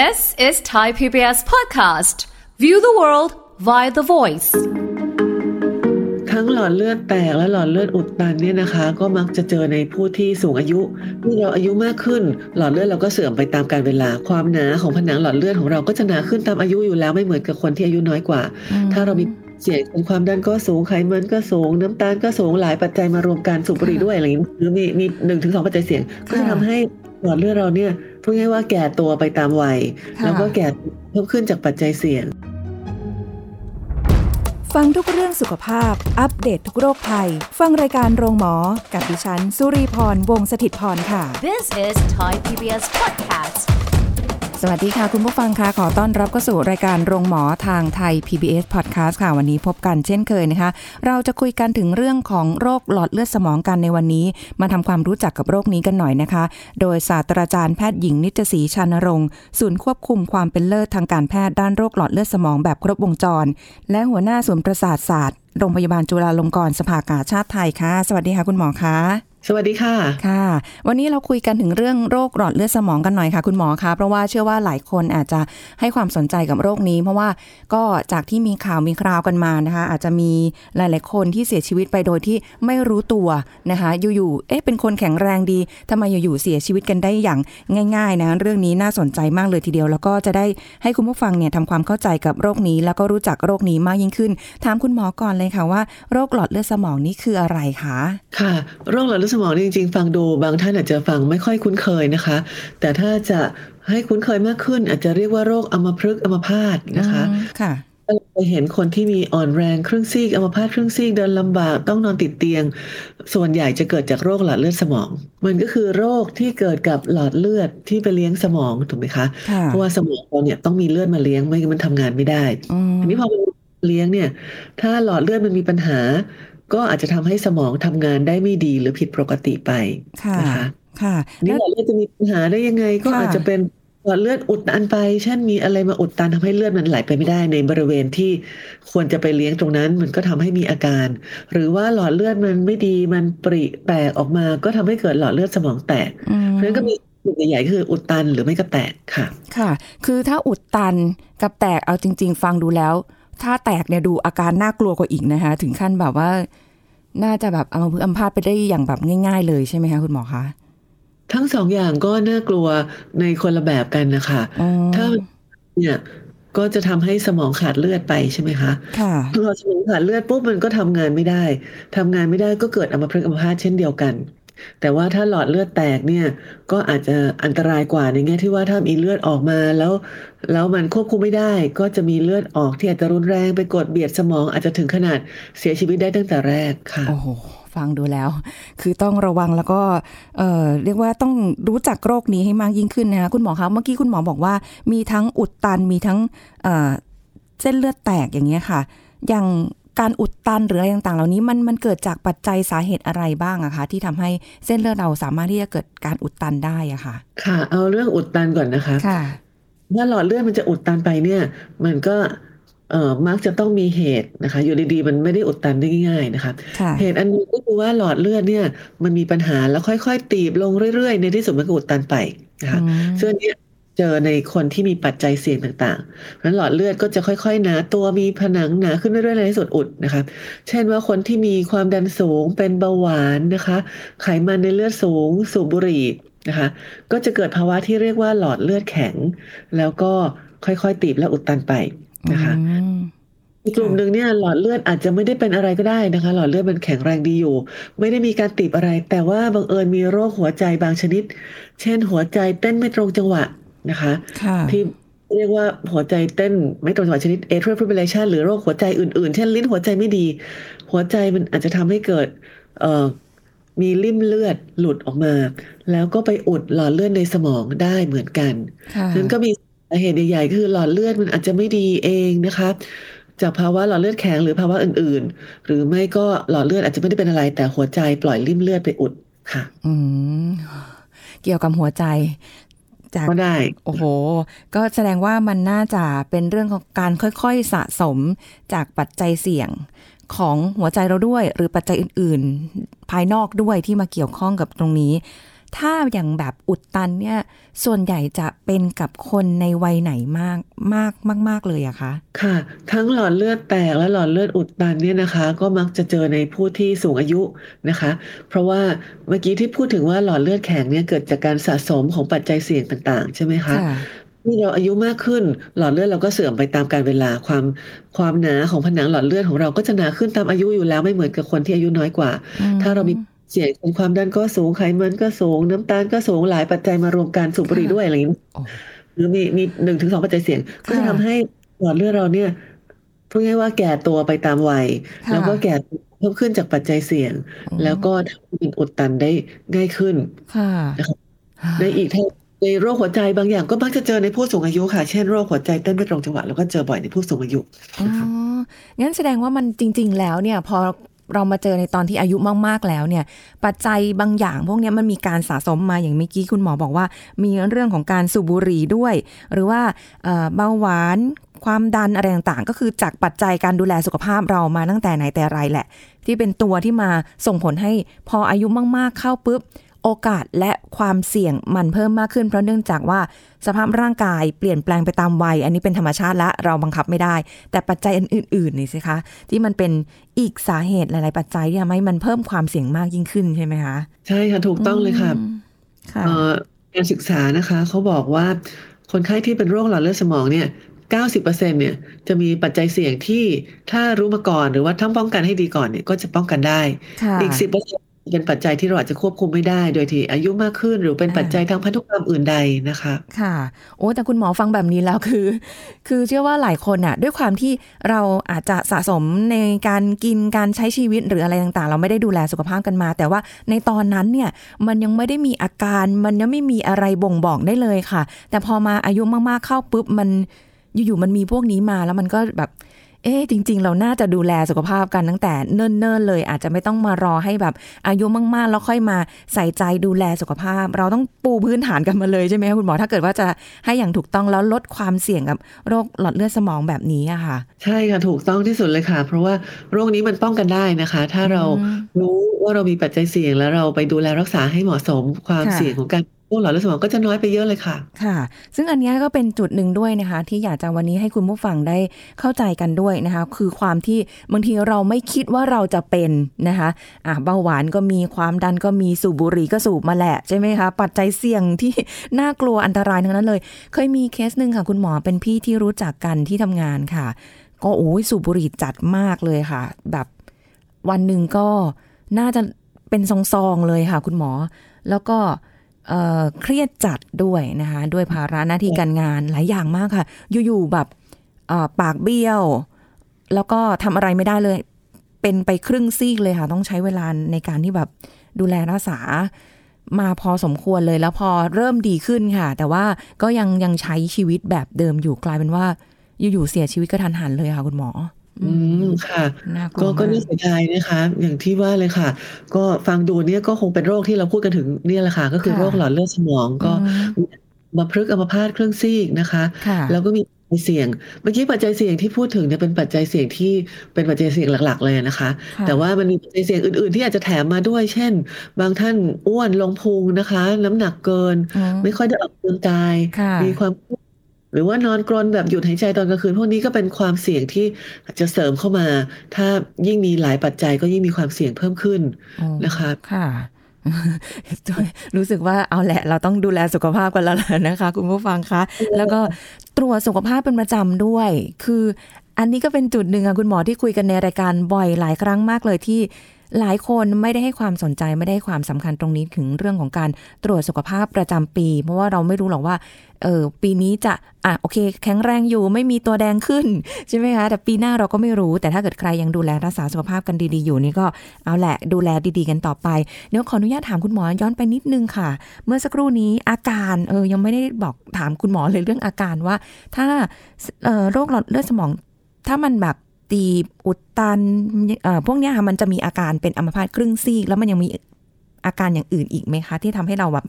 This is Thai PBS podcast. View the world via the voice. ทั้งหลอดเลือดแตกและหลอดเลือดอุดตันเนี่ยนะคะ ก็มักจะเจอในผู้ที่สูงอายุเมื่อเราอายุมากขึ้น หลอดเลือดเราก็เสื่อมไปตามกาลเวลา ความหนาของผนังหลอดเลือดของเราก็จะหนาขึ้นตามอายุอยู่แล้วไม่เหมือนกับคนที่อายุน้อยกว่า ถ้าเรามีเสี่ยงเป็นความดันก็สูงไขมันก็สูง น้ำตาลก็สูงหลายปัจจัยมารวมกันสูบบุหรี่ด้วยอะไรอย่างนี้หรือมีมีหนึ่งถึงสองปัจจัยเสี่ยงก็จะทำให้หลอดเลือดเราเนี่ย พูดง่ายๆว่าแก่ตัวไปตามวัยค่ะแล้วก็แก่เพิ่มขึ้นจากปัจจัยเสี่ยง ฟังทุกเรื่องสุขภาพ อัปเดตททุกโรคภัย ฟังรายการโรงหมอ กับดิฉัน สุรีพร วงศิตพรค่ะ This is Thai PBS podcast. สวัสดีค่ะ คุณผู้ฟังค่ะขอต้อนรับเข้าสู่รายการโรงหมอทางไทย PBS Podcast ค่ะ วันนี้พบกันเช่นเคยนะคะ เราจะคุยกันถึงเรื่องของโรคหลอดเลือดสมองกันในวันนี้ มาทำความรู้จักกับโรคนี้กันหน่อยนะคะ โดยศาสตราจารย์แพทย์หญิงนิตศรีชานรงค์ศูนย์ควบคุมความเป็นเลิศทางการแพทย์ด้านโรคหลอดเลือดสมองแบบครบวงจร และหัวหน้าศูนย์ประสาทศาสตร์โรงพยาบาลจุฬาลงกรณ์สภากาชาติไทยค่ะ สวัสดีค่ะคุณหมอคะ สวัสดีค่ะ ค่ะ วันนี้เราคุยกันถึงเรื่องโรคหลอดเลือดสมองกันหน่อยค่ะ คุณหมอคะเพราะว่าเชื่อว่าหลายคนอาจจะให้ความสนใจกับโรคนี้ เพราะว่าก็จากที่มีข่าวมีคราวกันมานะคะ อาจจะมีหลาย ๆ คนที่เสียชีวิตไปโดยที่ไม่รู้ตัวนะคะ อยู่ ๆ เอ๊ะเป็นคนแข็งแรงดีทำไมอยู่ ๆ เสียชีวิตกันได้อย่างง่าย ๆ นะ เรื่องนี้น่าสนใจมากเลยทีเดียว แล้วก็จะได้ให้คุณผู้ฟังเนี่ยทำความเข้าใจกับโรคนี้ แล้วก็รู้จักโรคนี้มากยิ่งขึ้น ถามคุณหมอก่อนเลยค่ะว่าโรคหลอดเลือดสมองนี่คืออะไรคะ ค่ะ โรคหลอดเลือดสมองนี่จริง ๆ ฟังดูบางท่านอาจจะฟังไม่ค่อยคุ้นเคยนะคะ แต่ถ้าจะให้คุ้นเคยมากขึ้น อาจจะเรียกว่าโรคอัมพฤกษ์อัมพาตนะคะอืมค่ะเราไปเห็นคนที่มีอ่อนแรงครึ่งซีกอัมพาตครึ่งซีกเดินลำบากต้องนอนติดเตียง ส่วนใหญ่จะเกิดจากโรคหลอดเลือดสมอง มันก็คือโรคที่เกิดกับหลอดเลือดที่ไปเลี้ยงสมองถูกไหมคะค่ะเพราะว่าสมองเราเนี่ยต้องมีเลือดมาเลี้ยงไม่งั้นมันทำงานไม่ได้อืมทีนี้พอมันเลี้ยงเนี่ย ถ้าหลอดเลือดมันมีปัญหา ก็อาจจะทำให้สมองทำงานได้ไม่ดีหรือผิดปกติไปค่ะนะคะค่ะนี่แล้วหลอดเลือดจะมีปัญหาได้ยังไง ก็ค่ะอาจจะเป็นหลอดเลือดอุดตันไป เช่นมีอะไรมาอุดตันทำให้เลือดมันไหลไปไม่ได้ในบริเวณที่ควรจะไปเลี้ยงตรงนั้น มันก็ทำให้มีอาการ หรือว่าหลอดเลือดมันไม่ดีมันปริแตกออกมา ก็ทำให้เกิดหลอดเลือดสมองแตกอืมเพราะฉะนั้นก็มีกลุ่มใหญ่ๆคืออุดตันหรือไม่ก็แตกค่ะ ค่ะ คือถ้าอุดตันกับแตกเอาจริง ๆ ฟังดูแล้ว ถ้าแตกเนี่ยดูอาการน่ากลัวกว่าอีกนะคะ ถึงขั้นแบบว่า น่าจะแบบเอามืออัมพาตไปได้อย่างแบบง่าย ๆ เลยใช่ไหมคะคุณหมอคะทั้งสองอย่างก็น่ากลัวในคนละแบบกันนะคะอ๋อถ้าเนี่ยก็จะทำให้สมองขาดเลือดไปใช่ไหมคะค่ะพอสมองขาดเลือดปุ๊บมันก็ทำงานไม่ได้ทำงานไม่ได้ก็เกิดอัมพฤกษ์อัมพาตเช่นเดียวกัน แต่ว่าถ้าหลอดเลือดแตกเนี่ย ก็อาจจะอันตรายกว่าในแง่ที่ว่าถ้ามีเลือดออกมาแล้ว แล้วมันควบคุมไม่ได้ ก็จะมีเลือดออกที่อาจจะรุนแรงไปกดเบียดสมองอาจจะถึงขนาดเสียชีวิตได้ตั้งแต่แรกค่ะโอ้โหฟังดูแล้ว คือต้องระวังแล้วก็เอ่อเรียกว่าต้องรู้จักโรคนี้ให้มากยิ่งขึ้นนะคะคุณหมอคะเมื่อกี้คุณหมอบอกว่า มีทั้งอุดตันมีทั้งเอ่อเส้นเลือดแตกอย่างเงี้ยค่ะอย่าง การอุดตันหรืออะไรต่างๆ เหล่านี้มันมันเกิดจากปัจจัยสาเหตุอะไรบ้างอะคะ ที่ทำให้เส้นเลือดเราสามารถที่จะเกิดการอุดตันได้อะค่ะ ค่ะ เอาเรื่องอุดตันก่อนนะคะค่ะถ้าหลอดเลือดมันจะอุดตันไปเนี่ย มันก็เอ่อมักจะต้องมีเหตุนะคะ อยู่ดีๆมันไม่ได้อุดตันได้ง่ายๆนะคะค่ะเหตุอันหนึงก็คือว่าหลอดเลือดเนี่ยมันมีปัญหาแล้วค่อยๆตีบลงเรื่อยๆ ในที่สุดมันก็อุดตันไปนะคะอืมซึ่งอันเนี้ย เจอในคนที่มีปัจจัยเสี่ยงต่างๆเพราะฉะนั้นหลอดเลือดก็จะค่อยๆหนาตัวมีผนังหนาขึ้นเรื่อยๆในที่สุดอุดนะคะ เช่นว่าคนที่มีความดันสูงเป็นเบาหวานนะคะ ไขมันในเลือดสูง สูบบุหรี่นะคะ ก็จะเกิดภาวะที่เรียกว่าหลอดเลือดแข็ง แล้วก็ค่อยๆตีบและอุดตันไปนะคะอืมอีกกลุ่มหนึ่งเนี่ยหลอดเลือดอาจจะไม่ได้เป็นอะไรก็ได้นะคะ หลอดเลือดมันแข็งแรงดีอยู่ ไม่ได้มีการตีบอะไร แต่ว่าบังเอิญมีโรคหัวใจบางชนิด เช่น หัวใจเต้นไม่ตรงจังหวะ นะคะค่ะที่เรียกว่าหัวใจเต้นไม่ตรงจังหวะชนิด atrial fibrillation หรือโรคหัวใจอื่นๆ เช่นลิ้นหัวใจไม่ดี หัวใจมันอาจจะทำให้เกิดเอ่อมีริ่มเลือดหลุดออกมา แล้วก็ไปอุดหลอดเลือดในสมองได้เหมือนกันค่ะนั้นก็มีสาเหตุใหญ่ๆคือหลอดเลือดมันอาจจะไม่ดีเองนะคะ จากภาวะหลอดเลือดแข็งหรือภาวะอื่นๆ หรือไม่ก็หลอดเลือดอาจจะไม่ได้เป็นอะไร แต่หัวใจปล่อยริ่มเลือดไปอุดค่ะ อืมเกี่ยวกับหัวใจ จากก็ได้ โอ้โห ก็แสดงว่ามันน่าจะเป็นเรื่องของการค่อยๆสะสมจากปัจจัยเสี่ยงของหัวใจเราด้วย หรือปัจจัยอื่น ๆ ภายนอกด้วยที่มาเกี่ยวข้องกับตรงนี้ ถ้าอย่างแบบอุดตันเนี่ย ส่วนใหญ่จะเป็นกับคนในวัยไหนมากมากมากๆเลยอะคะค่ะ ทั้งหลอดเลือดแตกและหลอดเลือดอุดตันเนี่ยนะคะ ก็มักจะเจอในผู้ที่สูงอายุนะคะ เพราะว่าเมื่อกี้ที่พูดถึงว่าหลอดเลือดแข็งเนี่ยเกิดจากการสะสมของปัจจัยเสี่ยงต่างๆ ใช่ไหมคะค่ะเมื่อเราอายุมากขึ้นหลอดเลือดเราก็เสื่อมไปตามกาลเวลาความความหนาของผนังหลอดเลือดของเราก็จะหนาขึ้นตามอายุอยู่แล้วไม่เหมือนกับคนที่อายุน้อยกว่า ถ้าเรามี เสี่ยงเป็นความดันก็สูงไขมันก็สูง น้ำตาลก็สูงหลายปัจจัยมารวมกันสูบบุหรี่ด้วยอะไรอย่างนี้โอ้หรือมีมีหนึ่งถึงสองปัจจัยเสี่ยง ก็จะค่ะทำให้หลอดเลือดเราเนี่ยพูดง่ายๆว่าแก่ตัวไปตามวัยค่ะแล้วก็แก่ตัวเพิ่มขึ้นจากปัจจัยเสี่ยง แล้วก็ทำให้เป็นอุดตันได้ง่ายขึ้นค่ะนะครับในอีกทางในโรคหัวใจบางอย่างก็มักจะเจอในผู้สูงอายุค่ะ เช่นโรคหัวใจเต้นไม่ตรงจังหวะแล้วก็เจอบ่อยในผู้สูงอายุอ๋องั้นแสดงว่ามันจริง ๆ แล้วเนี่ย พอ เรามาเจอในตอนที่อายุมากๆแล้วเนี่ย ปัจจัยบางอย่างพวกนี้มันมีการสะสมมาอย่างเมื่อกี้คุณหมอบอกว่า มีเรื่องของการสูบบุหรี่ด้วย หรือว่าเอ่อเบาหวานความดันอะไรต่างๆ ก็คือจากปัจจัยการดูแลสุขภาพเรามาตั้งแต่ไหนแต่ไรแหละ ที่เป็นตัวที่มาส่งผลให้พออายุมากๆเข้าปุ๊บ โอกาสและความเสี่ยงมันเพิ่มมากขึ้น เพราะเนื่องจากว่าสภาพร่างกายเปลี่ยนแปลงไปตามวัย อันนี้เป็นธรรมชาติและเราบังคับไม่ได้ แต่ปัจจัยอื่นๆนี่สิคะที่มันเป็นอีกสาเหตุหลาย ๆ ปัจจัยที่ทำให้มันเพิ่มความเสี่ยงมากยิ่งขึ้นใช่ไหมคะใช่ค่ะถูกต้องเลยค่ะอืมค่ะเอ่อการศึกษานะคะเขาบอกว่าคนไข้ที่เป็นโรคหลอดเลือดสมองเนี่ย90%เนี่ยจะมีปัจจัยเสี่ยงที่ถ้ารู้มาก่อนหรือว่าถ้าป้องกันให้ดีก่อนเนี่ยก็จะป้องกันได้ค่ะอีก 10%เป็นปัจจัยที่เราอาจจะควบคุมไม่ได้ โดยที่อายุมากขึ้นหรือเป็นปัจจัยทางพันธุกรรมอื่นใดนะคะ ค่ะ โอ้แต่คุณหมอฟังแบบนี้แล้วคือ คือเชื่อว่าหลายคนน่ะด้วยความที่เราอาจจะสะสมในการกินการใช้ชีวิตหรืออะไรต่างๆ เราไม่ได้ดูแลสุขภาพกันมา แต่ว่าในตอนนั้นเนี่ยมันยังไม่ได้มีอาการมันยังไม่มีอะไรบ่งบอกได้เลยค่ะ แต่พอมาอายุมากๆเข้าปุ๊บมันอยู่ๆมันมีพวกนี้มาแล้วมันก็แบบ เอ๊ะจริง ๆ เราน่าจะดูแลสุขภาพกันตั้งแต่เนิ่นๆเลย อาจจะไม่ต้องมารอให้แบบอายุมากๆ แล้วค่อยมาใส่ใจดูแลสุขภาพ เราต้องปูพื้นฐานกันมาเลยใช่ไหมคะคุณหมอถ้าเกิดว่าจะให้อย่างถูกต้องแล้วลดความเสี่ยงกับโรคหลอดเลือดสมองแบบนี้อะค่ะ ใช่ค่ะถูกต้องที่สุดเลยค่ะ เพราะว่าโรคนี้มันป้องกันได้นะคะ ถ้าเราอืมรู้ว่าเรามีปัจจัยเสี่ยงแล้วเราไปดูแลรักษาให้เหมาะสมความค่ะเสี่ยงของการโรค หลอดเลือดสมองก็จะน้อยไปเยอะเลยค่ะ ค่ะ ซึ่งอันนี้ก็เป็นจุดหนึ่งด้วยนะคะ ที่อยากจะวันนี้ให้คุณผู้ฟังได้เข้าใจกันด้วยนะคะ คือความที่บางทีเราไม่คิดว่าเราจะเป็นนะคะอะเบาหวานก็มีความดันก็มีสูบบุหรี่ก็สูบมาแหละใช่ไหมคะ ปัจจัยเสี่ยงที่น่ากลัวอันตรายทั้งนั้นเลย เคยมีเคสหนึ่งค่ะคุณหมอเป็นพี่ที่รู้จักกันที่ทำงานค่ะ ก็โอ้ยสูบบุหรี่จัดมากเลยค่ะ แบบวันหนึ่งก็น่าจะเป็นซองๆเลยค่ะ คุณหมอ แล้วก็ เเครียดจัดด้วยนะคะด้วยภาระหน้าที่การงานหลายอย่างมากค่ะ อยู่ๆแบบปากเบี้ยว แล้วก็ทำอะไรไม่ได้เลย เป็นไปครึ่งซีกเลยค่ะ ต้องใช้เวลาในการที่แบบดูแลรักษามาพอสมควรเลยแล้วพอเริ่มดีขึ้นค่ะ แต่ว่าก็ยังยังใช้ชีวิตแบบเดิมอยู่กลายเป็นว่า อยู่ๆเสียชีวิตกระทันหันเลยค่ะคุณหมอ อืม ค่ะ น่ากลัก็วก็มาน่าก เสียดายนะคะ อย่างที่ว่าเลยค่ะ ก็ฟังดูเนี่ยก็คงเป็นโรคที่เราพูดกันถึงเนี่ยแหละค่ะ ก็คือค่ะ โรคหลอดเลือดสมองก็อืมมาพฤกษ์อัมพาตครึ่งซีกนะคะ ค่ะ แล้วก็มีปัจจัยเสี่ยง เมื่อกี้ปัจจัยเสี่ยงที่พูดถึงเนี่ยเป็นปัจจัยเสี่ยงที่เป็นปัจจัยเสี่ยงหลัก ๆ เลยนะคะ ค่ะ แต่ว่ามันมีปัจจัยเสี่ยงอื่น ๆ ที่อาจจะแถมมาด้วย เช่น บางท่านอ้วนลงพุงนะคะ น้ำหนักเกินอืมไม่ค่อยได้ออกกำลังกาย ค่ะ มีความเครียด หรือว่านอนกรนแบบหยุดหายใจตอนกลางคืน พวกนี้ก็เป็นความเสี่ยงที่อาจจะเสริมเข้ามา ถ้ายิ่งมีหลายปัจจัยก็ยิ่งมีความเสี่ยงเพิ่มขึ้นอ๋อนะคะค่ะรู้สึกว่าเอาแหละ เราต้องดูแลสุขภาพกันแล้วล่ะนะคะ คุณผู้ฟังคะ แล้วก็ตรวจสุขภาพเป็นประจำด้วย คืออันนี้ก็เป็นจุดหนึ่งอะคุณหมอที่คุยกันในรายการบ่อยหลายครั้งมากเลยที่ หลายคนไม่ได้ให้ความสนใจไม่ได้ความสำคัญตรงนี้ถึงเรื่องของการตรวจสุขภาพประจำปี เพราะว่าเราไม่รู้หรอกว่าเออปีนี้จะอะโอเค แข็งแรงอยู่ไม่มีตัวแดงขึ้นใช่ไหมคะแต่ปีหน้าเราก็ไม่รู้ แต่ถ้าเกิดใครยังดูแลรักษาสุขภาพกันดีๆอยู่นี่ก็เอาแหละดูแลดีๆกันต่อไปเดี๋ยวขออนุญาตถามคุณหมอย้อนไปนิดนึงค่ะ เมื่อสักครู่นี้อาการเออยังไม่ได้บอกถามคุณหมอเลยเรื่องอาการว่า ถ้าเออโรคหลอดเลือดสมองถ้ามันแบบ ตีบอุดตันพวกนี้ค่ะมันจะมีอาการเป็นอัมพาตครึ่งซีก แล้วมันยังมีอาการอย่างอื่นอีกไหมคะ ที่ทำให้เราแบบ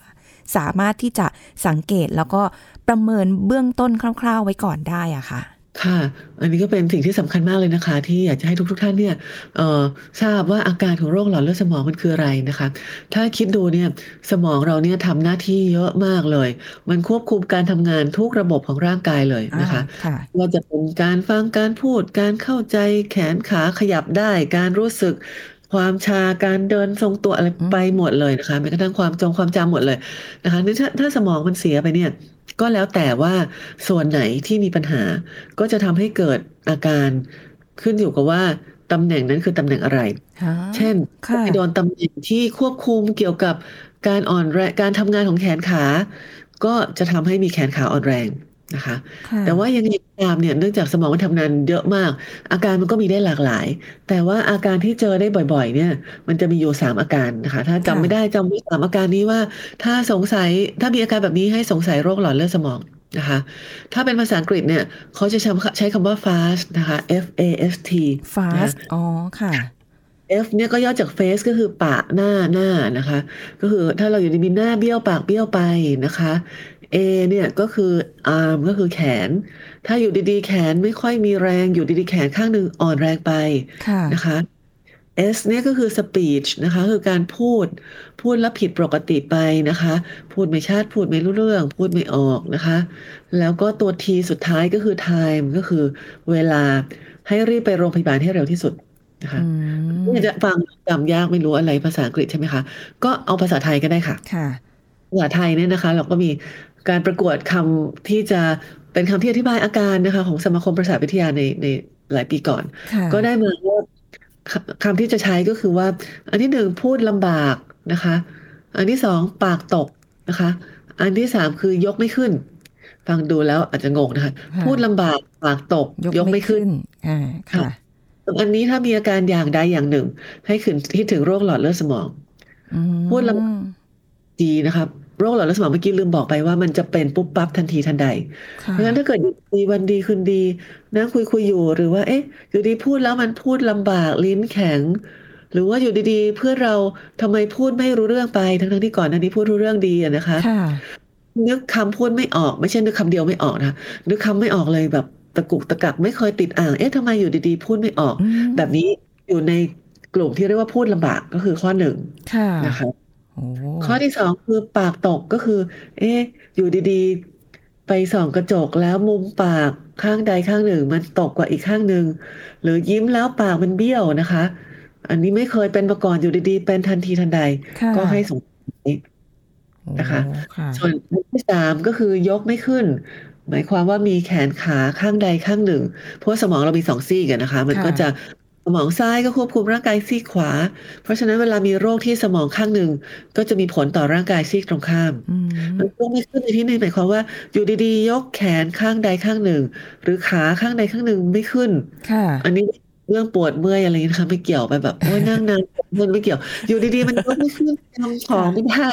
สามารถที่จะสังเกตแล้วก็ประเมินเบื้องต้นคร่าว ๆ ไว้ก่อนได้อะค่ะ ค่ะ อันนี้ก็เป็นสิ่งที่สำคัญมากเลยนะคะ ที่อยากจะให้ทุกๆท่านเนี่ยเอ่อทราบว่าอาการของโรคหลอดเลือดสมองมันคืออะไรนะคะ ถ้าคิดดูเนี่ยสมองเราเนี่ยทำหน้าที่เยอะมากเลย มันควบคุมการทำงานทุกระบบของร่างกายเลยอ่านะคะค่ะว่าจะเป็นการฟังการพูด การเข้าใจแขนขาขยับได้ การรู้สึกความชาการเดินทรงตัวอะไรอืมไปหมดเลยนะคะแม้กระทั่งความจงความจำหมดเลยนะคะนี่ถ้าถ้าสมองมันเสียไปเนี่ย ก็แล้วแต่ว่าส่วนไหนที่มีปัญหาก็จะทำให้เกิดอาการขึ้นอยู่กับว่าตำแหน่งนั้นคือตำแหน่งอะไรฮะเช่นค่ะไปโดนตำแหน่งที่ควบคุมเกี่ยวกับการอ่อนแรงการทำงานของแขนขา ก็จะทำให้มีแขนขาอ่อนแรง นะคะค่ะแต่ว่ายังไงก็ตามเนี่ยเนื่องจากสมองมันทำงานเยอะมาก อาการมันก็มีได้หลากหลาย แต่ว่าอาการที่เจอได้บ่อยๆ เนี่ย มันจะมีอยู่สามอาการนะคะ ถ้าจำค่ะไม่ได้จำไว้สามอาการนี้ว่า ถ้าสงสัยถ้ามีอาการแบบนี้ให้สงสัยโรคหลอดเลือดสมองนะคะถ้าเป็นภาษาอังกฤษเนี่ยเขาจะใช้ใช้คำว่า fast นะคะ F A S T นะคะ fast อ๋อค่ะ F เนี่ยก็ย่อจาก face ก็คือปากหน้าหน้านะคะ ก็คือถ้าเราอยู่ในมีหน้าเบี้ยวปากเบี้ยวไปนะคะ A เนี่ยก็คือ arm ก็คือแขน ถ้าอยู่ดีๆ แขนไม่ค่อยมีแรงอยู่ดีๆ แขนข้างหนึ่งอ่อนแรงไปค่ะนะคะ S เนี่ยก็คือ speech นะคะ คือการพูดพูดแล้วผิดปกติไปนะคะ พูดไม่ชัดพูดไม่รู้เรื่อง พูดไม่ออกนะคะ แล้วก็ตัว T สุดท้ายก็คือ time ก็คือเวลาให้รีบไปโรงพยาบาลให้เร็วที่สุดนะคะอืมนี่จะฟังจำยากไม่รู้อะไรภาษาอังกฤษใช่ไหมคะ ก็เอาภาษาไทยก็ได้ค่ะ ค่ะภาษาไทยเนี่ยนะคะ เราก็มี การประกวดคำที่จะเป็นคำที่อธิบายอาการนะคะ ของสมาคมประสาทวิทยาในในหลายปีก่อนค่ะก็ได้มาว่าคคำที่จะใช้ก็คือว่า อันที่หนึ่งพูดลำบากนะคะ อันที่สองปากตกนะคะ อันที่สามคือยกไม่ขึ้น ฟังดูแล้วอาจจะงงนะคะค่ะพูดลำบากปากตก ยกไม่ขึ้นอ่าค่ะอันนี้ถ้ามีอาการอย่างใดอย่างหนึ่ง ให้ขึ้นที่ถึงโรคหลอดเลือดสมองอืมพูดลดีนะครับ โรคหลอดเลือดสมองเมื่อกี้ลืมบอกไปว่ามันจะเป็นปุ๊บปั๊บทันทีทันใดค่ะเพราะฉะนั้นถ้าเกิดดีวันดีคืนดีนั่งคุยคุยอยู่หรือว่า เอ๊ะ อยู่ดีพูดแล้วมันพูดลำบากลิ้นแข็ง หรือว่าอยู่ดีๆ เพื่อนเราทำไมพูดไม่รู้เรื่องไปทั้งๆที่ก่อนหน้านี้พูดรู้เรื่องดีอะนะคะค่ะนึกคำพูดไม่ออกไม่ใช่นึกคำเดียวไม่ออกนะนึกคำไม่ออกเลยแบบตะกุกตะกักไม่เคยติดอ่าง เอ๊ะทำไมอยู่ดีๆ พูดไม่ออกอืมแบบนี้อยู่ในกลุ่มที่เรียกว่าพูดลำบากก็คือข้อหนึ่งค่ะนะคะโอ้ ข้อที่สองคือปากตกก็คือ เอ๊ะ อยู่ดีๆ ไปส่องกระจกแล้วมุมปากข้างใดข้างหนึ่ง มันตกกว่าอีกข้างหนึ่ง หรือยิ้มแล้วปากมันเบี้ยวนะคะ อันนี้ไม่เคยเป็นมาก่อนอยู่ดีๆ เป็นทันทีทันใดค่ะก็ให้สงสัยนะคะโอ้ค่ะส่วนอันที่สามก็คือยกไม่ขึ้น หมายความว่ามีแขนขาข้างใดข้างหนึ่ง เพราะว่าสมองเรามีสองซีกอะนะคะ มันค่ะก็จะ สมองซ้ายก็ควบคุมร่างกายซีกขวา เพราะฉะนั้นเวลามีโรคที่สมองข้างหนึ่ง ก็จะมีผลต่อร่างกายซีกตรงข้ามอืมมันยกไม่ขึ้นในที่นี้หมายความว่า อยู่ดีๆ ยกแขนข้างใดข้างหนึ่ง หรือขาข้างใดข้างหนึ่งไม่ขึ้นค่ะอันนี้เรื่องปวดเมื่อยอะไรอย่างนี้นะคะไม่เกี่ยวไปแบบโอ้ยนั่งนานปวดเมื่อยไม่เกี่ยว อยู่ดีๆ มันยกไม่ขึ้นทำของไม่ได้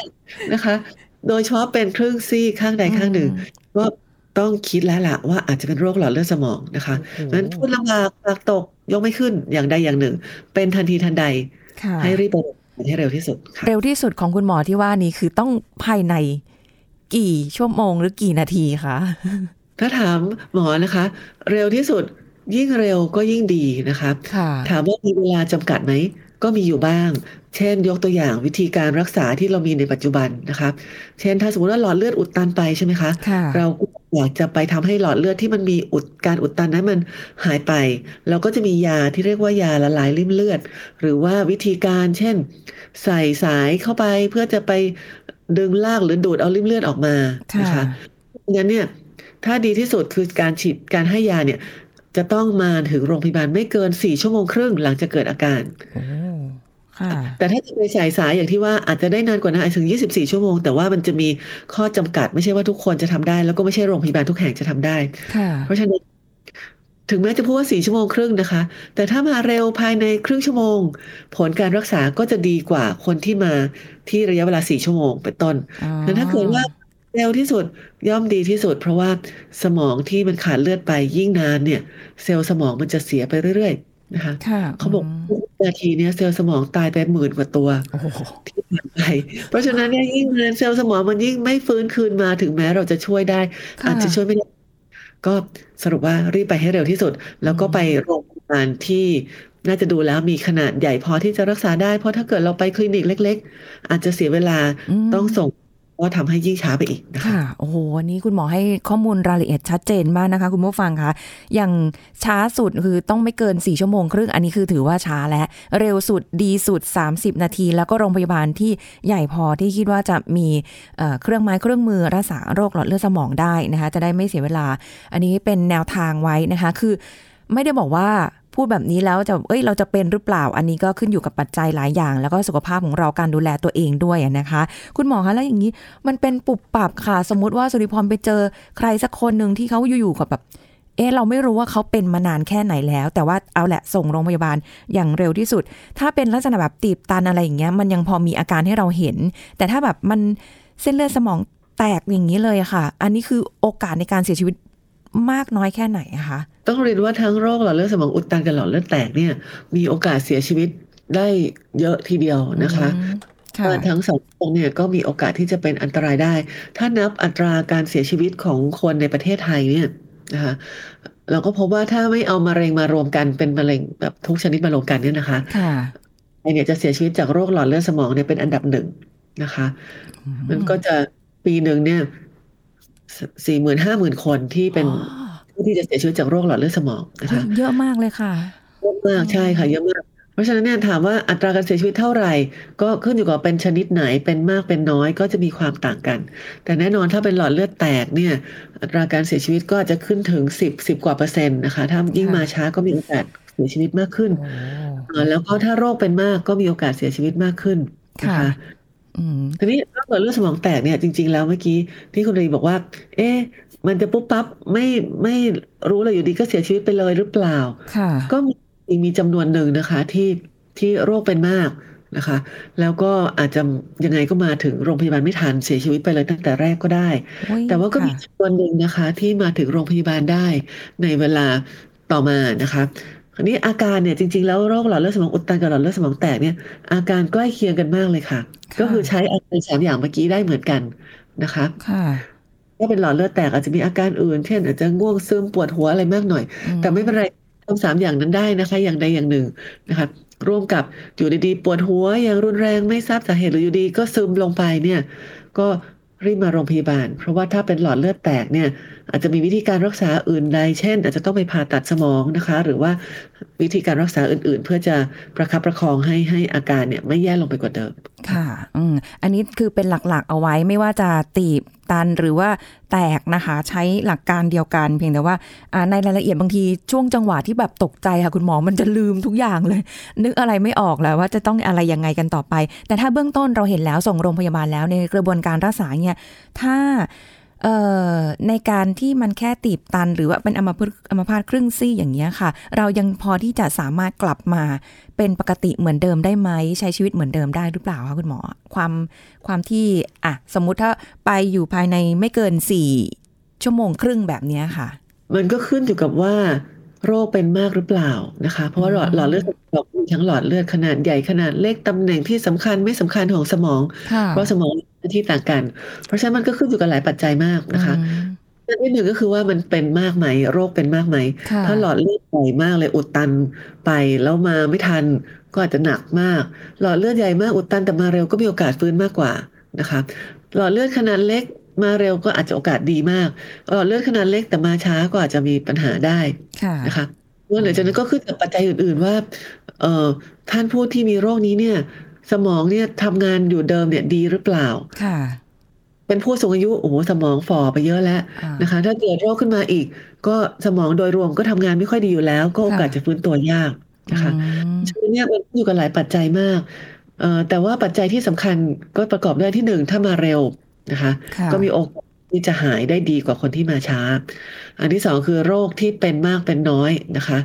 นะคะ โดยเฉพาะเป็นครึ่งซี่ข้างใดข้างหนึ่งก็ ต้องคิดแล้วล่ะว่าอาจจะเป็นโรคหลอดเลือดสมองนะคะโอ้โหงั้นพูดลำบากปากตกยกไม่ขึ้นอย่างใดอย่างหนึ่ง เป็นทันทีทันใดค่ะให้รีบไปโรงพยาบาลให้เร็วที่สุดค่ะเร็วที่สุดของคุณหมอที่ว่านี้คือต้องภายในกี่ชั่วโมงหรือกี่นาทีคะถ้าถามหมอนะคะ เร็วที่สุดยิ่งเร็วก็ยิ่งดีนะคะค่ะถามว่ามีเวลาจำกัดไหมก็มีอยู่บ้าง เช่น ยกตัวอย่างวิธีการรักษาที่เรามีในปัจจุบันนะคะ เช่น ถ้าสมมติว่าหลอดเลือดอุดตันไปใช่ไหมคะค่ะเราก็ อยากจะไปทำให้หลอดเลือดที่มันมีอุดการอุดตันนั้นมันหายไป เราก็จะมียาที่เรียกว่ายาละลายริ่มเลือด หรือว่าวิธีการเช่น ใส่สายเข้าไปเพื่อจะไปดึงลากหรือดูดเอาริ่มเลือดออกมานะคะค่ะงั้นเนี่ยถ้าดีที่สุดคือการฉีดการให้ยาเนี่ย จะต้องมาถึงโรงพยาบาลไม่เกินสี่ชั่วโมงครึ่งหลังจากเกิดอาการโอ้ค่ะ แต่ถ้าจะไปฉายสายอย่างที่ว่าอาจจะได้นานกว่านั้นอาจจะถึง 24 ชั่วโมง แต่ว่ามันจะมีข้อจำกัดไม่ใช่ว่าทุกคนจะทำได้ แล้วก็ไม่ใช่โรงพยาบาลทุกแห่งจะทำได้ค่ะเพราะฉะนั้นถึงแม้จะพูดว่า4ชั่วโมงครึ่งนะคะ แต่ถ้ามาเร็วภายในครึ่งชั่วโมง ผลการรักษาก็จะดีกว่าคนที่มาที่ระยะเวลา4ชั่วโมงเป็นต้นอ๋อดังนั้นถ้าเกิดว่าเร็วที่สุดย่อมดีที่สุด เพราะว่าสมองที่มันขาดเลือดไปยิ่งนานเนี่ย เซลล์สมองมันจะเสียไปเรื่อยๆ นะคะค่ะเขาบอกมทุกนาทีเนี่ยเซลล์สมองตายไปหมื่นกว่าตัวโอ้โหที่ผ่านไปเพราะฉะนั้นเนี่ยยิ่งนานเซลล์สมองมันยิ่งไม่ฟื้นคืนมาถึงแม้เราจะช่วยได้ค่ะอาจจะช่วยไม่ได้ก็สรุปว่ารีบไปให้เร็วที่สุด แล้วก็ไปโรงพยาบาลที่น่าจะดูแล้วมีขนาดใหญ่พอที่จะรักษาได้ เพราะถ้าเกิดเราไปคลินิกเล็ก ๆ อาจจะเสียเวลาอืมต้องส่ง ก็ทำให้ยิ่งช้าไปอีกนะคะค่ะโอ้โหวันนี้คุณหมอให้ข้อมูลรายละเอียดชัดเจนมากนะคะ คุณผู้ฟังคะอย่างช้าสุดคือต้องไม่เกิน 4 ชั่วโมงครึ่ง อันนี้คือถือว่าช้าแล้ว เร็วสุดดีสุด 30 นาที แล้วก็โรงพยาบาลที่ใหญ่พอที่คิดว่าจะมีเครื่องไม้เครื่องมือรักษาโรคหลอดเลือดสมองได้นะคะ จะได้ไม่เสียเวลา อันนี้เป็นแนวทางไว้นะคะ คือ ไม่ได้บอกว่าพูดแบบนี้แล้วจะเอ้ยเราจะเป็นหรือเปล่าอันนี้ก็ขึ้นอยู่กับปัจจัยหลายอย่าง แล้วก็สุขภาพของเราการดูแลตัวเองด้วยนะคะ คุณหมอคะแล้วอย่างนี้มันเป็นปุบปับค่ะ สมมติว่าสุริพรไปเจอใครสักคนหนึ่งที่เขาอยู่ๆกับแบบเอะเราไม่รู้ว่าเขาเป็นมานานแค่ไหนแล้ว แต่ว่าเอาแหละส่งโรงพยาบาลอย่างเร็วที่สุด ถ้าเป็นลักษณะแบบตีบตันอะไรอย่างเงี้ย มันยังพอมีอาการให้เราเห็น แต่ถ้าแบบมันเส้นเลือดสมองแตกอย่างนี้เลยค่ะ อันนี้คือโอกาสในการเสียชีวิต มากน้อยแค่ไหนอะคะ ต้องเรียนว่าทั้งโรคหลอดเลือดสมองอุดตันกับหลอดเลือดแตกเนี่ย มีโอกาสเสียชีวิตได้เยอะทีเดียวนะคะอืมค่ะว่าทั้งสองโรคเนี่ยก็มีโอกาสที่จะเป็นอันตรายได้ ถ้านับอัตราการเสียชีวิตของคนในประเทศไทยเนี่ยนะคะเราก็พบว่าถ้าไม่เอามะเร็งมารวมกันเป็นมะเร็งแบบทุกชนิดมารวมกันเนี่ยนะคะค่ะไอเนี่ยจะเสียชีวิตจากโรคหลอดเลือดสมองเนี่ยเป็นอันดับหนึ่งนะคะ มันก็จะปีหนึ่งเนี่ย สี่หมื่นห้าหมื่นคนที่เป็นอ๋อผู้ที่จะเสียชีวิตจากโรคหลอดเลือดสมองนะคะเยอะมากเลยค่ะเยอะมากใช่ค่ะเยอะมาก เพราะฉะนั้นเนี่ยถามว่าอัตราการเสียชีวิตเท่าไหร่ ก็ขึ้นอยู่กับเป็นชนิดไหนเป็นมากเป็นน้อยก็จะมีความต่างกัน แต่แน่นอนถ้าเป็นหลอดเลือดแตกเนี่ย อัตราการเสียชีวิตก็จะขึ้นถึงสิบสิบกว่าเปอร์เซ็นต์นะคะ ถ้ายิ่งค่ะมาช้าก็มีโอกาสเสียชีวิตมากขึ้นโอ้เอ่อแล้วก็ถ้าโรคเป็นมากก็มีโอกาสเสียชีวิตมากขึ้นนะค่ะคะ อืมทีนี้ถ้าเกิดเลือดสมองแตกเนี่ยจริง ๆ แล้วเมื่อกี้ที่คุณรีบอกว่า เอ๊ะมันจะปุ๊บปั๊บไม่ไม่รู้เลยอยู่ดีก็เสียชีวิตไปเลยหรือเปล่า ค่ะ ก็มีมีจำนวนหนึ่งนะคะ ที่ที่โรคเป็นมากนะคะ แล้วก็อาจจะยังไงก็มาถึงโรงพยาบาลไม่ทันเสียชีวิตไปเลยตั้งแต่แรกก็ได้โอ้ยแต่ว่าก็มีค่ะจำนวนหนึ่งนะคะ ที่มาถึงโรงพยาบาลได้ในเวลาต่อมานะคะ คราวนี้อาการเนี่ยจริงๆแล้วโรคหลอดเลือดสมองอุดตันกับหลอดเลือดสมองแตกเนี่ยอาการใกล้เคียงกันมากเลยค่ะค่ะ ก็คือใช้อาการสามอย่างเมื่อกี้ได้เหมือนกันนะคะค่ะถ้าเป็นหลอดเลือดแตกอาจจะมีอาการอื่น เช่น อาจจะง่วงซึมปวดหัวอะไรมากหน่อยอืแต่ไม่เป็นไรทำสามอย่างนั้นได้นะคะ อย่างใดอย่างหนึ่งนะคะร่วมกับอยู่ดีๆ ปวดหัวอย่างรุนแรงไม่ทราบสาเหตุหรืออยู่ดีก็ซึมลงไปเนี่ย ก็รีบมาโรงพยาบาล เพราะว่าถ้าเป็นหลอดเลือดแตกเนี่ยอาจจะมีวิธีการรักษาอื่นใดเช่น อาจจะต้องไปผ่าตัดสมองนะคะ หรือว่าวิธีการรักษาอื่น ๆ เพื่อจะประคับประคองให้ให้อาการเนี่ยไม่แย่ลงไปกว่าเดิม ค่ะอืมอันนี้คือเป็นหลักๆเอาไว้ไม่ว่าจะตีบตันหรือว่าแตกนะคะใช้หลักการเดียวกัน เพียงแต่ว่าในรายละเอียดบางทีช่วงจังหวะที่แบบตกใจค่ะคุณหมอมันจะลืมทุกอย่างเลย นึกอะไรไม่ออกแล้วว่าจะต้องอะไรยังไงกันต่อไป แต่ถ้าเบื้องต้นเราเห็นแล้วส่งโรงพยาบาลแล้วในกระบวนการรักษาเนี่ยถ้า ในการที่มันแค่ตีบตัน หรือว่าเป็นอัมพฤกษ์อัมพาตครึ่งซี่อย่างเงี้ยค่ะ เรายังพอที่จะสามารถกลับมาเป็นปกติเหมือนเดิมได้ไหมใช้ชีวิตเหมือนเดิมได้หรือเปล่าคะคุณหมอ ความความที่อะสมมุติถ้าไปอยู่ภายในไม่เกินสี่ชั่วโมงครึ่งแบบเนี้ยค่ะ มันก็ขึ้นอยู่กับว่าโรคเป็นมากหรือเปล่านะคะ เพราะว่าหลอดอืมหลอดเลือดสมองมีทั้งหลอดเลือดขนาดใหญ่ขนาดเล็กตำแหน่งที่สำคัญไม่สำคัญของสมองค่ะเพราะสมอง มีหน้าที่ต่างกัน เพราะฉะนั้นมันก็ขึ้นอยู่กับหลายปัจจัยมากนะคะอืมอันที่หนึ่งก็คือว่ามันเป็นมากไหมโรคเป็นมากไหมค่ะถ้าหลอดเลือดใหญ่มากเลยอุดตันไปแล้วมาไม่ทันก็อาจจะหนักมาก หลอดเลือดใหญ่มากอุดตันแต่มาเร็วก็มีโอกาสฟื้นมากกว่านะคะหลอดเลือดขนาดเล็กมาเร็วก็อาจจะโอกาสดีมากหลอดเลือดขนาดเล็กแต่มาช้าก็อาจจะมีปัญหาได้ค่ะนะคะนอกเหนือจากนั้นก็ขึ้นกับปัจจัยอื่น ๆว่าเอ่อท่านผู้ที่มีโรคนี้เนี่ย สมองเนี่ยทำงานอยู่เดิมเนี่ยดีหรือเปล่า ค่ะ เป็นผู้สูงอายุโอ้โหสมองฝ่อไปเยอะแล้วอ่านะคะ ถ้าเกิดโรคขึ้นมาอีก ก็สมองโดยรวมก็ทำงานไม่ค่อยดีอยู่แล้ว ก็โอกาสค่ะจะฟื้นตัวยากนะคะอืมฉะนั้นเนี่ยมันอยู่กับหลายปัจจัยมากเอ่อแต่ว่าปัจจัยที่สำคัญก็ประกอบด้วยที่หนึ่งถ้ามาเร็วนะคะค่ะก็มีโอกาส ที่จะหายได้ดีกว่าคนที่มาช้า อันที่สองคือโรคที่เป็นมากเป็นน้อยนะคะ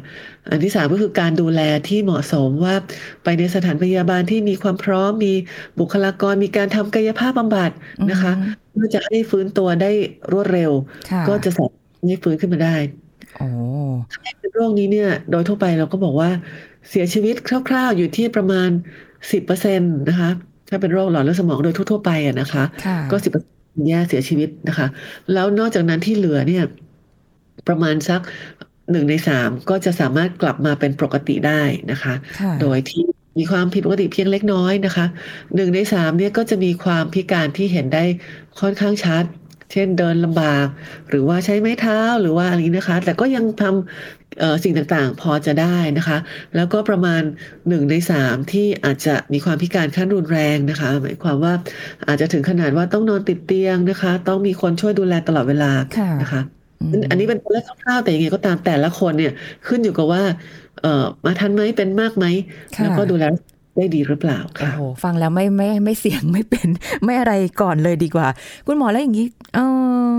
อันที่สามก็คือการดูแลที่เหมาะสมว่าไปในสถานพยาบาลที่มีความพร้อมมีบุคลากรมีการทำกายภาพบำบัดนะคะอืมเพื่อจะให้ฟื้นตัวได้รวดเร็วค่ะก็จะสามารถให้ฟื้นขึ้นมาได้โอ้โรคนี้เนี่ย โดยทั่วไปเราก็บอกว่าเสียชีวิตคร่าว ๆ อยู่ที่ประมาณ10%นะคะ ถ้าเป็นโรคหลอดเลือดสมองโดยทั่วๆไปอะนะคะค่ะก็10% แย่เสียชีวิตนะคะ แล้วนอกจากนั้นที่เหลือเนี่ยประมาณสักหนึ่งในสามก็จะสามารถกลับมาเป็นปกติได้นะคะค่ะโดยที่มีความผิดปกติเพียงเล็กน้อยนะคะหนึ่งในสามเนี่ยก็จะมีความพิการที่เห็นได้ค่อนข้างชัด เช่นเดินลำบาก หรือว่าใช้ไม้เท้าหรือว่าอะไรนี้นะคะ แต่ก็ยังทำเอ่อ สิ่งต่างๆ พอจะได้นะคะ แล้วก็ประมาณหนึ่งในสามที่อาจจะมีความพิการขั้นรุนแรงนะคะ หมายความว่าอาจจะถึงขนาดว่าต้องนอนติดเตียงนะคะ ต้องมีคนช่วยดูแลตลอดเวลาค่ะนะคะมอันนี้เป็นตัวเลขคร่าวๆแต่ยังไงก็ตามแต่ละคนเนี่ยขึ้นอยู่กับว่า เอ่อมาทันไหมเป็นมากไหมค่ะแล้วก็ดูแลได้ดีหรือเปล่าโอ้ค่ะโหฟังแล้วไม่ไม่ไม่เสี่ยงไม่เป็นไม่อะไรก่อนเลยดีกว่า คุณหมอแล้วอย่างนี้เออ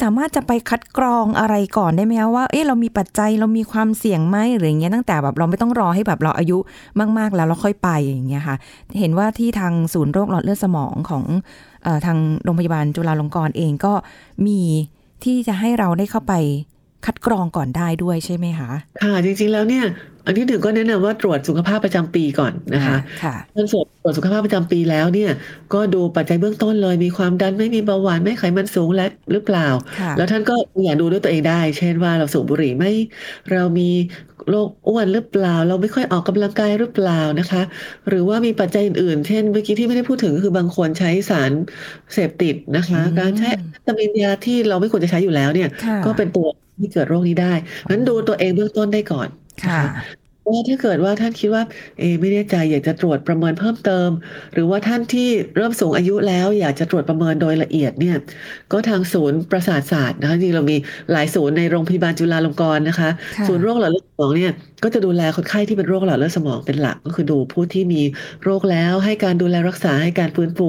สามารถจะไปคัดกรองอะไรก่อนได้ไหมคะว่าเอ๊ะเรามีปัจจัยเรามีความเสี่ยงไหมหรืออย่างเงี้ยตั้งแต่แบบเราไม่ต้องรอให้แบบเราอายุมากๆแล้วเราค่อยไปอย่างเงี้ยค่ะ เห็นว่าที่ทางศูนย์โรคหลอดเลือดสมองของอทางโรงพยาบาลจุฬาลงกรณ์เองก็มีที่จะให้เราได้เข้าไป คัดกรองก่อนได้ด้วยใช่ไหมคะ ค่ะ จริงๆแล้วเนี่ย อันที่หนึ่งก็แนะนำว่าตรวจสุขภาพประจำปีก่อนนะคะค่ะท่านตรวจตรวจสุขภาพประจำปีแล้วเนี่ย ก็ดูปัจจัยเบื้องต้นเลย มีความดันไม่มีเบาหวานไม่ไขมันสูงและหรือเปล่าค่ะแล้วท่านก็อยากดูด้วยตัวเองได้ เช่นว่าเราสูบบุหรี่ไหมเรามีโรคอ้วนหรือเปล่า เราไม่ค่อยออกกำลังกายหรือเปล่านะคะ หรือว่ามีปัจจัยอื่นๆ เช่นเมื่อกี้ที่ไม่ได้พูดถึงก็คือบางคนใช้สารเสพติดนะคะอืมการใช้แอมเฟตามินยาที่เราไม่ควรจะใช้อยู่แล้วเนี่ยค่ะก็เป็นตัว ที่เกิดโรคนี้ได้งั้นดูตัวเองเบื้องต้นได้ก่อนนค่ะว่าถ้าเกิดว่าท่านคิดว่าเออไม่แน่ใจอยากจะตรวจประเมินเพิ่มเติม หรือว่าท่านที่เริ่มสูงอายุแล้ว อยากจะตรวจประเมินโดยละเอียดเนี่ยก็ทางศูนย์ประสาทศาสตร์นะคะจริงๆเรามีหลายศูนย์ในโรงพยาบาลจุฬาลงกรณ์นะคะค่ะศูนย์โรคหลอดเลือดสมองเนี่ยก็จะดูแลคนไข้ที่เป็นโรคหลอดเลือดสมองเป็นหลัก ก็คือดูผู้ที่มีโรคแล้วให้การดูแลรักษาให้การฟื้นฟู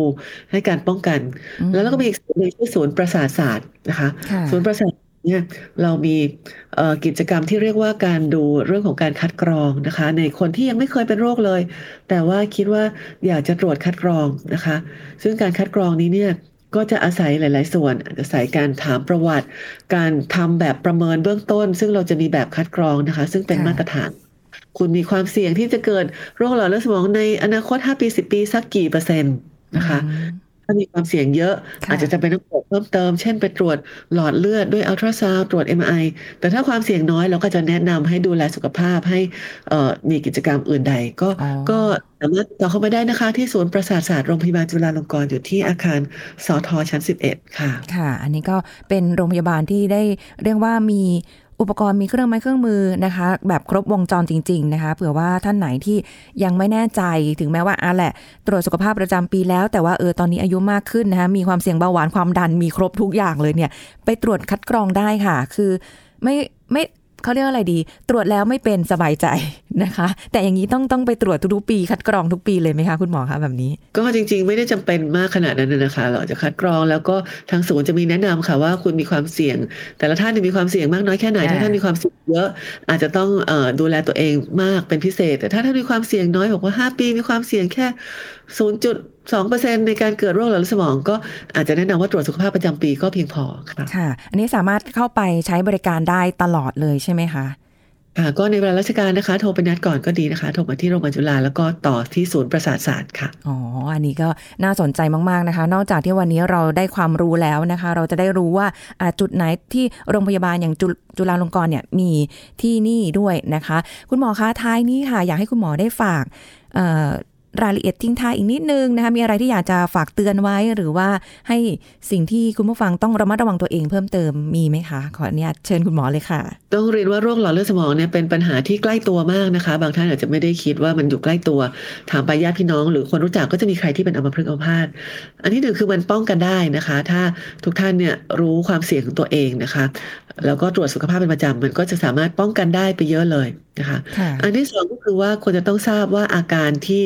ให้การป้องกันอืมแล้วเราก็มีอีกศูนย์หนึ่งชื่อศูนย์ประสาทศาสตร์นะคะค่ะศูนย์ประสาท เนี่ยเรามีเอ่อกิจกรรมที่เรียกว่าการดูเรื่องของการคัดกรองนะคะ ในคนที่ยังไม่เคยเป็นโรคเลย แต่ว่าคิดว่าอยากจะตรวจคัดกรองนะคะ ซึ่งการคัดกรองนี้เนี่ยก็จะอาศัยหลาย ๆ ส่วนอาศัยการถามประวัติ การทำแบบประเมินเบื้องต้น ซึ่งเราจะมีแบบคัดกรองนะคะ ซึ่งเป็นค่ะมาตรฐาน คุณมีความเสี่ยงที่จะเกิดโรคหลอดเลือดสมองในอนาคต 5 ปี 10 ปีสักกี่เปอร์เซ็นต์นะคะอืม ถ้ามีความเสี่ยงเยอะค่ะอาจจะจำเป็นต้องตรวจเพิ่มเติม เช่นไปตรวจหลอดเลือดด้วยอัลตราซาวด์ตรวจ MRI แต่ถ้าความเสี่ยงน้อยเราก็จะแนะนำให้ดูแลสุขภาพให้เอ่อมีกิจกรรมอื่นใด ก็อ๋อก็สามารถติดต่อเข้าไปได้นะคะ ที่ศูนย์ประสาทศาสตร์โรงพยาบาลจุฬาลงกรณ์อยู่ที่อาคารสอทอชั้น 11 ค่ะ ค่ะ อันนี้ก็เป็นโรงพยาบาลที่ได้เรียกว่ามี อุปกรณ์มีเครื่องไม้เครื่องมือนะคะ แบบครบวงจรจริง ๆ นะคะเผื่อว่าท่านไหนที่ยังไม่แน่ใจถึงแม้ว่าอะแหละ ตรวจสุขภาพประจำปีแล้ว แต่ว่าเออตอนนี้อายุมากขึ้นนะคะมีความเสี่ยงเบาหวานความดันมีครบทุกอย่างเลยเนี่ย ไปตรวจคัดกรองได้ค่ะ คือไม่ไม่ เขาเรียกว่าอะไรดี ตรวจแล้วไม่เป็นสบายใจนะคะ แต่อย่างนี้ต้องต้องไปตรวจทุกๆปี คัดกรองทุกปีเลยไหมคะคุณหมอคะแบบนี้ ก็จริง ๆ ไม่ได้จำเป็นมากขนาดนั้นนะคะเราจะคัดกรองแล้วก็ทางศูนย์จะมีแนะนำค่ะว่าคุณมีความเสี่ยง แต่ละท่านเนี่ยมีความเสี่ยงมากน้อยแค่ไหนอ่าถ้าท่านมีความเสี่ยงเยอะอาจจะต้องเอ่อดูแลตัวเองมากเป็นพิเศษ แต่ถ้าท่านมีความเสี่ยงน้อยบอกว่า 5 ปีมีความเสี่ยงแค่ 0.2%ในการเกิดโรคหลอดเลือดสมอง ก็อาจจะแนะนำว่าตรวจสุขภาพประจำปีก็เพียงพอค่ะค่ะ อันนี้สามารถเข้าไปใช้บริการได้ตลอดเลยใช่ไหมคะค่ะก็ในเวลาราชการนะคะ โทรไปนัดก่อนก็ดีนะคะ โทรมาที่โรงพยาบาลจุฬาแล้วก็ต่อที่ศูนย์ประสาทศาสตร์ค่ะ อ๋อ อันนี้ก็น่าสนใจมากๆนะคะ นอกจากที่วันนี้เราได้ความรู้แล้วนะคะ เราจะได้รู้ว่าอ่าจุดไหนที่โรงพยาบาลอย่างจุจุฬาลงกรณ์เนี่ยมีที่นี่ด้วยนะคะ คุณหมอคะท้ายนี้ค่ะ อยากให้คุณหมอได้ฝากเอ่อ รายละเอียดทิ้งท้ายอีกนิดนึงนะคะมีอะไรที่อยากจะฝากเตือนไว้ หรือว่าให้สิ่งที่คุณผู้ฟังต้องระมัดระวังตัวเองเพิ่มเติมมีไหมคะ ขออนุญาตเชิญคุณหมอเลยค่ะ ต้องเรียนว่าโรคหลอดเลือดสมองเนี่ยเป็นปัญหาที่ใกล้ตัวมากนะคะ บางท่านอาจจะไม่ได้คิดว่ามันอยู่ใกล้ตัว ถามไปญาติพี่น้อง หรือคนรู้จักก็จะมีใครที่เป็นอัมพฤกษ์อัมพาตอันที่หนึ่งคือมันป้องกันได้นะคะ ถ้าทุกท่านเนี่ยรู้ความเสี่ยงของตัวเองนะคะ แล้วก็ตรวจสุขภาพเป็นประจำมันก็จะสามารถป้องกันได้ไปเยอะเลยนะคะค่ะอันที่สองก็คือว่าควรจะต้องทราบว่าอาการที่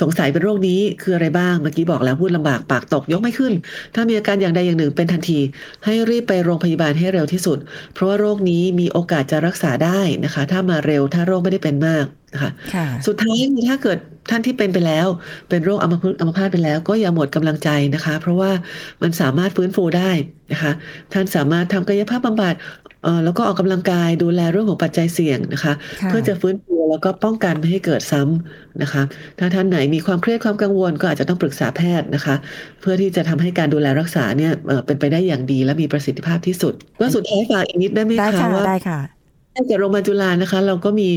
สงสัยเป็นโรคนี้คืออะไรบ้าง เมื่อกี้บอกแล้วพูดลำบากปากตกยกไม่ขึ้น ถ้ามีอาการอย่างใดอย่างหนึ่งเป็นทันที ให้รีบไปโรงพยาบาลให้เร็วที่สุด เพราะว่าโรคนี้มีโอกาสจะรักษาได้นะคะ ถ้ามาเร็วถ้าโรคไม่ได้เป็นมากนะ คะค่ะ สุดท้ายถ้าเกิดท่านที่เป็นไปแล้ว เป็นโรคอัมพฤกษ์อัมพาตไปแล้ว ก็อย่าหมดกำลังใจนะคะ เพราะว่ามันสามารถฟื้นฟูได้นะคะ ท่านสามารถทำกายภาพบำบัดเอ่อแล้วก็ออกกำลังกายดูแลเรื่องของปัจจัยเสี่ยงนะคะค่ะเพื่อจะฟื้นฟูแล้วก็ป้องกันไม่ให้เกิดซ้ำนะคะ ถ้าท่านไหนมีความเครียดความกังวล ก็อาจจะต้องปรึกษาแพทย์นะคะ เพื่อที่จะทำให้การดูแลรักษาเนี่ยเอ่อเป็นไปได้อย่างดีและมีประสิทธิภาพที่สุดก็สุดท้ายฝากอีกนิดได้ไหมได้คะค่ะว่าได้ค่ะ จากโรงพยาบาลจุฬานะคะ เราก็มี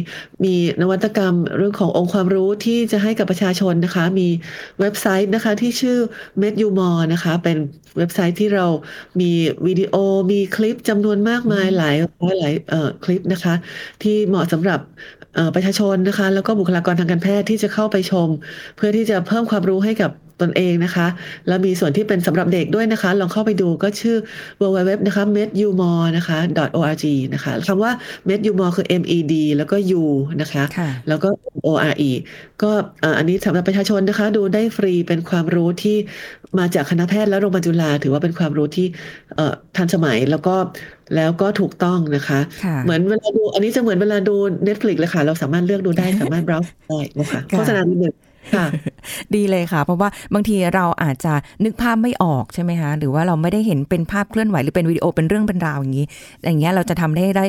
มีนวัตกรรมเรื่องขององค์ความรู้ที่จะให้กับประชาชนนะคะ มีเว็บไซต์นะคะที่ชื่อ m e d u m o r นะคะ เป็นเว็บไซต์ที่เรามีวิดีโอมีคลิปจำนวนมากมายหลายร้อยหลายเอ่อคลิปนะคะ ที่เหมาะสำหรับเอ่อประชาชนนะคะ แล้วก็บุคลากรทางการแพทย์ที่จะเข้าไปชม เพื่อที่จะเพิ่มความรู้ให้กับ ตนเองนะคะ แล้วมีส่วนที่เป็นสำหรับเด็กด้วยนะคะ ลองเข้าไปดูก็ชื่อ www นะคะ medumore นะคะ .org นะคะคำว่า medumore คือ M E D แล้วก็ U นะคะค่ะแล้วก็ O R E ก็เอ่ออันนี้สำหรับประชาชนนะคะ ดูได้ฟรีเป็นความรู้ที่มาจากคณะแพทย์และโรงพยาบาลจุฬาถือว่าเป็นความรู้ที่เอ่อทันสมัยแล้วก็แล้วก็ถูกต้องนะคะค่ะเหมือนเวลาดู อันนี้จะเหมือนเวลาดู Netflix เลยค่ะ เราสามารถเลือกดูได้สามารถ browse ได้นะคะค่ะโฆษณานิดหนึ่งค่ะ ดีเลยค่ะ เพราะว่าบางทีเราอาจจะนึกภาพไม่ออกใช่ไหมคะ หรือว่าเราไม่ได้เห็นเป็นภาพเคลื่อนไหวหรือเป็นวิดีโอเป็นเรื่องเป็นราวอย่างนี้ อย่างเงี้ยเราจะทำได้ได้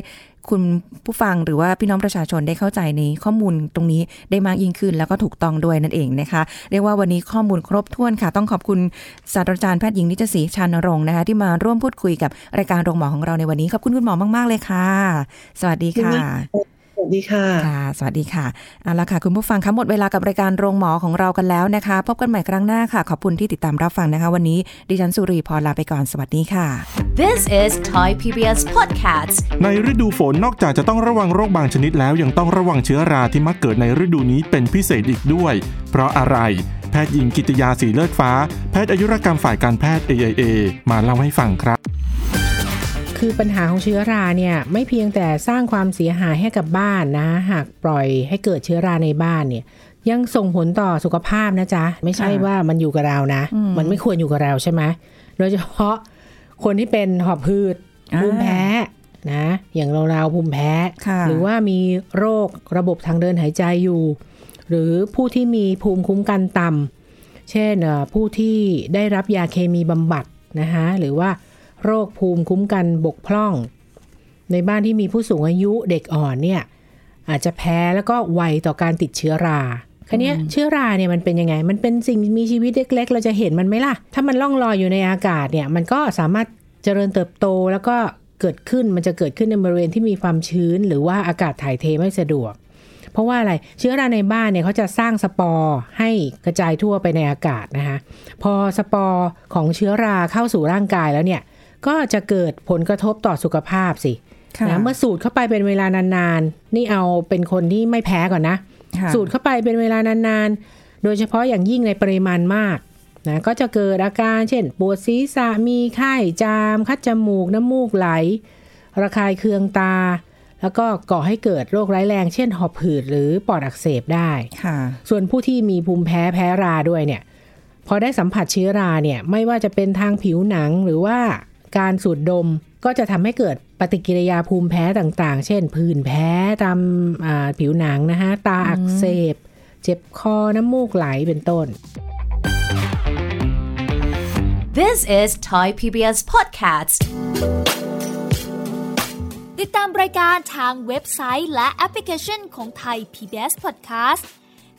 คุณผู้ฟังหรือว่าพี่น้องประชาชนได้เข้าใจในข้อมูลตรงนี้ได้มากยิ่งขึ้น แล้วก็ถูกต้องด้วยนั่นเองนะคะ เรียกว่าวันนี้ข้อมูลครบถ้วนค่ะ ต้องขอบคุณศาสตราจารย์แพทย์หญิงนิจศรีชานรงค์นะคะที่มาร่วมพูดคุยกับรายการโรงหมอของเราในวันนี้ขอบคุณคุณหมอมาก ๆ เลยค่ะ สวัสดีค่ะส วัสดีค่ะค่ะ สวัสดีค่ะเอาละค่ะ คุณผู้ฟังคะหมดเวลากับรายการโรงหมอของเรากันแล้วนะคะ พบกันใหม่ครั้งหน้าค่ะ ขอบคุณที่ติดตามรับฟังนะคะ วันนี้ดิฉันสุรีพรลาไปก่อนสวัสดีค่ะ This is Thai PBS Podcast ในฤดูฝนนอกจากจะต้องระวังโรคบางชนิดแล้ว ยังต้องระวังเชื้อราที่มักเกิดในฤดูนี้เป็นพิเศษอีกด้วย เพราะอะไรแพทย์หญิงกิตยาสีเลือดฟ้า แพทย์อายุรกรรมฝ่ายการแพทย์ AIA มาเล่าให้ฟังครับ คือปัญหาของเชื้อราเนี่ยไม่เพียงแต่สร้างความเสียหายให้กับบ้านนะ หากปล่อยให้เกิดเชื้อราในบ้านเนี่ยยังส่งผลต่อสุขภาพนะจ๊ะ ไม่ใช่ค่ะว่ามันอยู่กับเรานะอืมมันไม่ควรอยู่กับเราใช่ไหมโดยเฉพาะคนที่เป็นหอบหืดอ่าภูมิแพ้นะ อย่างเราเราๆภูมิแพ้ค่ะหรือว่ามีโรคระบบทางเดินหายใจอยู่ หรือผู้ที่มีภูมิคุ้มกันต่ำเช่นเอ่อผู้ที่ได้รับยาเคมีบำบัดนะคะหรือว่า โรคภูมิคุ้มกันบกพร่อง ในบ้านที่มีผู้สูงอายุเด็กอ่อนเนี่ยอาจจะแพ้แล้วก็ไวต่อการติดเชื้อราคันนี้เชื้อราเนี่ยมันเป็นยังไง มันเป็นสิ่งมีชีวิตเล็กๆ เราจะเห็นมันไหมล่ะ ถ้ามันล่องลอยอยู่ในอากาศเนี่ย มันก็สามารถเจริญเติบโตแล้วก็เกิดขึ้น มันจะเกิดขึ้นในบริเวณที่มีความชื้น หรือว่าอากาศถ่ายเทไม่สะดวก เพราะว่าอะไร เชื้อราในบ้านเนี่ยเขาจะสร้างสปอร์ให้กระจายทั่วไปในอากาศนะคะ พอสปอร์ของเชื้อราเข้าสู่ร่างกายแล้วเนี่ย ก็จะเกิดผลกระทบต่อสุขภาพสิค่ะนะเมื่อสูดเข้าไปเป็นเวลานานๆ นี่เอาเป็นคนที่ไม่แพ้ก่อนนะค่ะสูดเข้าไปเป็นเวลานานๆ โดยเฉพาะอย่างยิ่งในปริมาณมากนะก็จะเกิดอาการเช่น ปวดศีรษะมีไข้จาม คัดจมูก น้ำมูกไหล ระคายเคืองตา แล้วก็ก่อให้เกิดโรคร้ายแรง เช่นหอบหืดหรือปอดอักเสบได้ค่ะส่วนผู้ที่มีภูมิแพ้แพ้ราด้วยเนี่ย พอได้สัมผัสเชื้อราเนี่ย ไม่ว่าจะเป็นทางผิวหนังหรือว่า การสูดดมก็จะทำให้เกิดปฏิกิริยาภูมิแพ้ต่างๆ เช่น ผื่นแพ้ตามผิวหนังนะคะตาอักเสบ เจ็บคอน้ำมูกไหลเป็นต้น This is Thai PBS Podcast ติดตามรายการทางเว็บไซต์และแอปพลิเคชันของไทย PBS Podcast